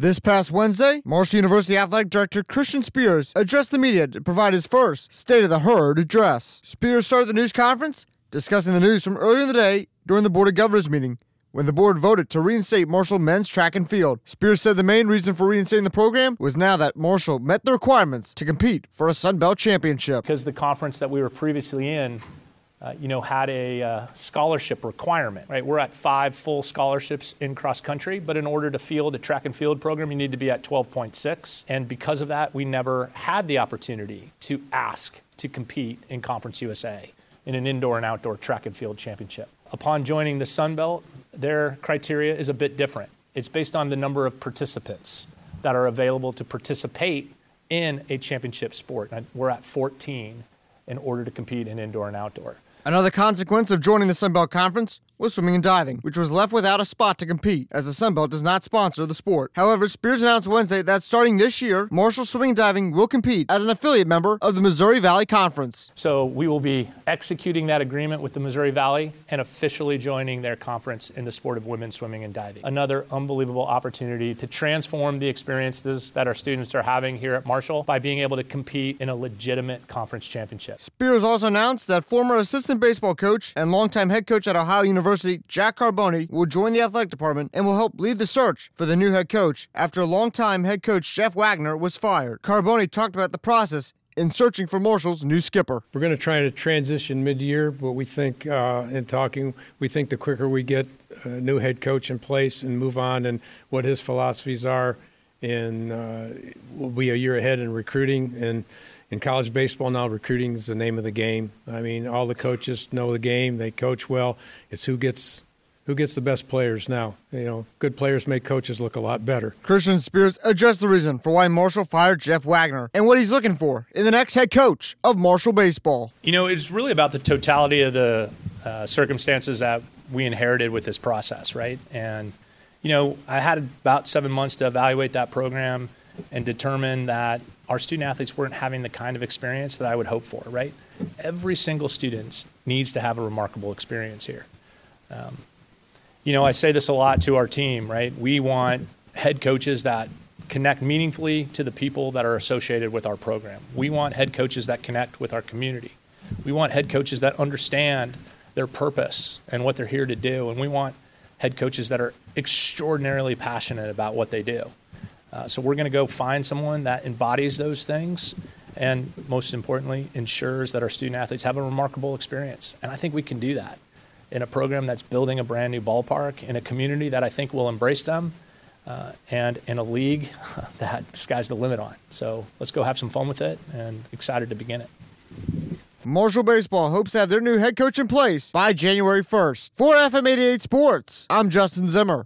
This past Wednesday, Marshall University Athletic Director Christian Spears addressed the media to provide his first State of the Herd address. Spears started the news conference discussing the news from earlier in the day during the Board of Governors meeting when the board voted to reinstate Marshall men's track and field. Spears said the main reason for reinstating the program was now that Marshall met the requirements to compete for a Sun Belt championship. Because the conference that we were previously in uh, you know, had a uh, scholarship requirement, right? We're at five full scholarships in cross country, but in order to field a track and field program, you need to be at 12.6. And because of that, we never had the opportunity to ask to compete in Conference USA in an indoor and outdoor track and field championship. Upon joining the Sun Belt, their criteria is a bit different. It's based on the number of participants that are available to participate in a championship sport. We're at 14 in order to compete in indoor and outdoor. Another consequence of joining the Sun Belt Conference was swimming and diving, which was left without a spot to compete, as the Sun Belt does not sponsor the sport. However, Spears announced Wednesday that starting this year, Marshall Swimming and Diving will compete as an affiliate member of the Missouri Valley Conference. So we will be executing that agreement with the Missouri Valley and officially joining their conference in the sport of women's swimming and diving. Another unbelievable opportunity to transform the experiences that our students are having here at Marshall by being able to compete in a legitimate conference championship. Spears also announced that former assistant baseball coach and longtime head coach at Ohio University University, Jack Carboni, will join the athletic department and will help lead the search for the new head coach after longtime head coach Jeff Waggoner was fired. Carboni talked about the process in searching for Marshall's new skipper. We're going to try to transition mid-year, but we think uh, in talking, we think the quicker we get a new head coach in place and move on and what his philosophies are, and uh, we'll be a year ahead in recruiting and in college baseball now, recruiting is the name of the game. I mean, all the coaches know the game; they coach well. It's who gets who gets the best players now. You know, good players make coaches look a lot better. Christian Spears addressed the reason for why Marshall fired Jeff Waggoner and what he's looking for in the next head coach of Marshall baseball. You know, it's really about the totality of the uh, circumstances that we inherited with this process, right? And you know, I had about seven months to evaluate that program and determine that our student athletes weren't having the kind of experience that I would hope for, right? Every single student needs to have a remarkable experience here. Um, you know, I say this a lot to our team, right? We want head coaches that connect meaningfully to the people that are associated with our program. We want head coaches that connect with our community. We want head coaches that understand their purpose and what they're here to do. And we want head coaches that are extraordinarily passionate about what they do. Uh, so we're going to go find someone that embodies those things and most importantly ensures that our student athletes have a remarkable experience. And I think we can do that in a program that's building a brand new ballpark in a community that I think will embrace them. Uh, and in a league that sky's the limit on. So let's go have some fun with it and excited to begin it. Marshall Baseball hopes to have their new head coach in place by January 1st. For FM 88 Sports, I'm Justin Zimmer.